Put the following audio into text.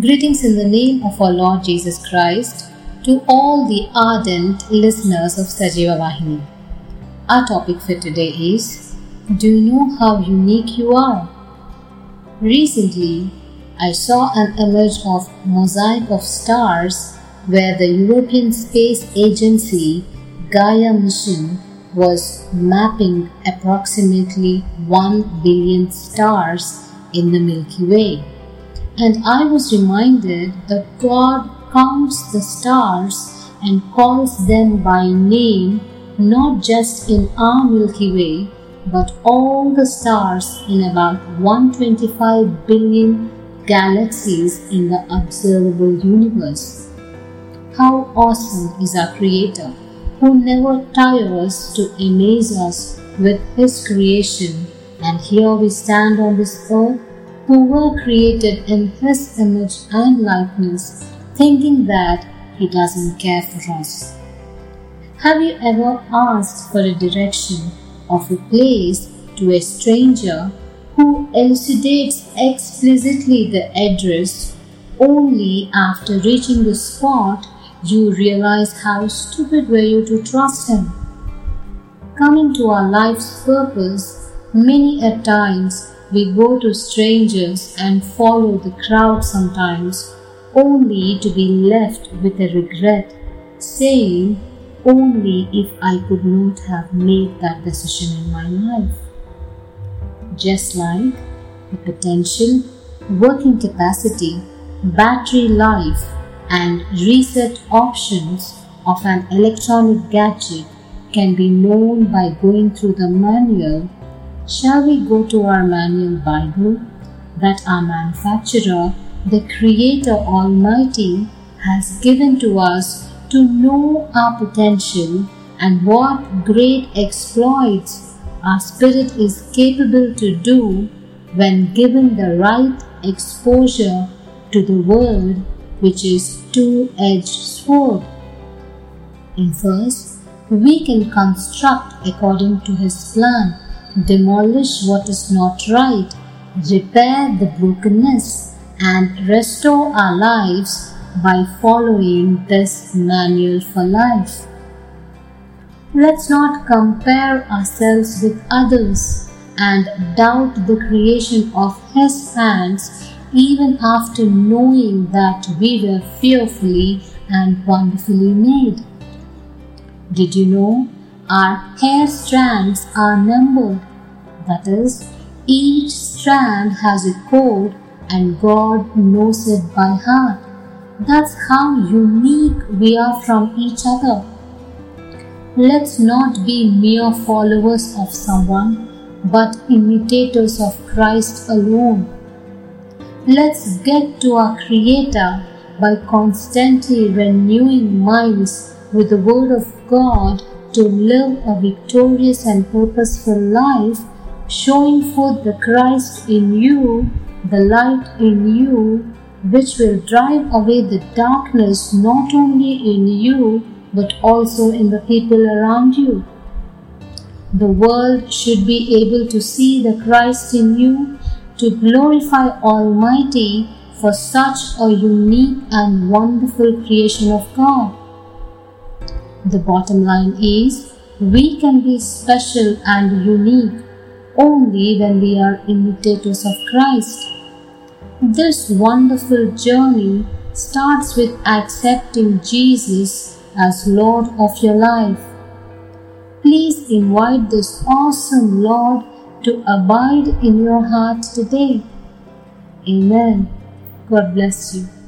Greetings in the name of our Lord Jesus Christ to all the ardent listeners of Sajeeva Vahini. Our topic for today is Do you know how unique you are? Recently, I saw an image of mosaic of stars where the European Space Agency Gaia mission was mapping approximately 1 billion stars in the Milky Way. And I was reminded that God counts the stars and calls them by name not just in our Milky Way, but all the stars in about 125 billion galaxies in the observable universe. How awesome is our Creator, who never tires to amaze us with His creation, and here we stand on this earth who were created in His image and likeness, thinking that He doesn't care for us. Have you ever asked for a direction of a place to a stranger who elucidates explicitly the address only after reaching the spot you realize how stupid were you to trust him? Coming to our life's purpose, many a times we go to strangers and follow the crowd sometimes, only to be left with a regret, saying, Only if I could not have made that decision in my life. Just like the potential, working capacity, battery life, and reset options of an electronic gadget can be known by going through the manual Shall we go to our manual Bible that our manufacturer, the Creator Almighty, has given to us to know our potential and what great exploits our spirit is capable to do when given the right exposure to the word which is two-edged sword. In first, we can construct according to his plan demolish what is not right, repair the brokenness, and restore our lives by following this manual for life. Let's not compare ourselves with others and doubt the creation of His hands even after knowing that we were fearfully and wonderfully made. Did you know our hair strands are numbered. That is, each strand has a code and God knows it by heart. That's how unique we are from each other. Let's not be mere followers of someone, but imitators of Christ alone. Let's get to our Creator by constantly renewing minds with the Word of God to live a victorious and purposeful life, showing forth the Christ in you, the light in you, which will drive away the darkness not only in you but also in the people around you. The world should be able to see the Christ in you to glorify Almighty for such a unique and wonderful creation of God. The bottom line is we can be special and unique only when we are imitators of Christ. This wonderful journey starts with accepting Jesus as Lord of your life. Please invite this awesome Lord to abide in your heart today. Amen. God bless you.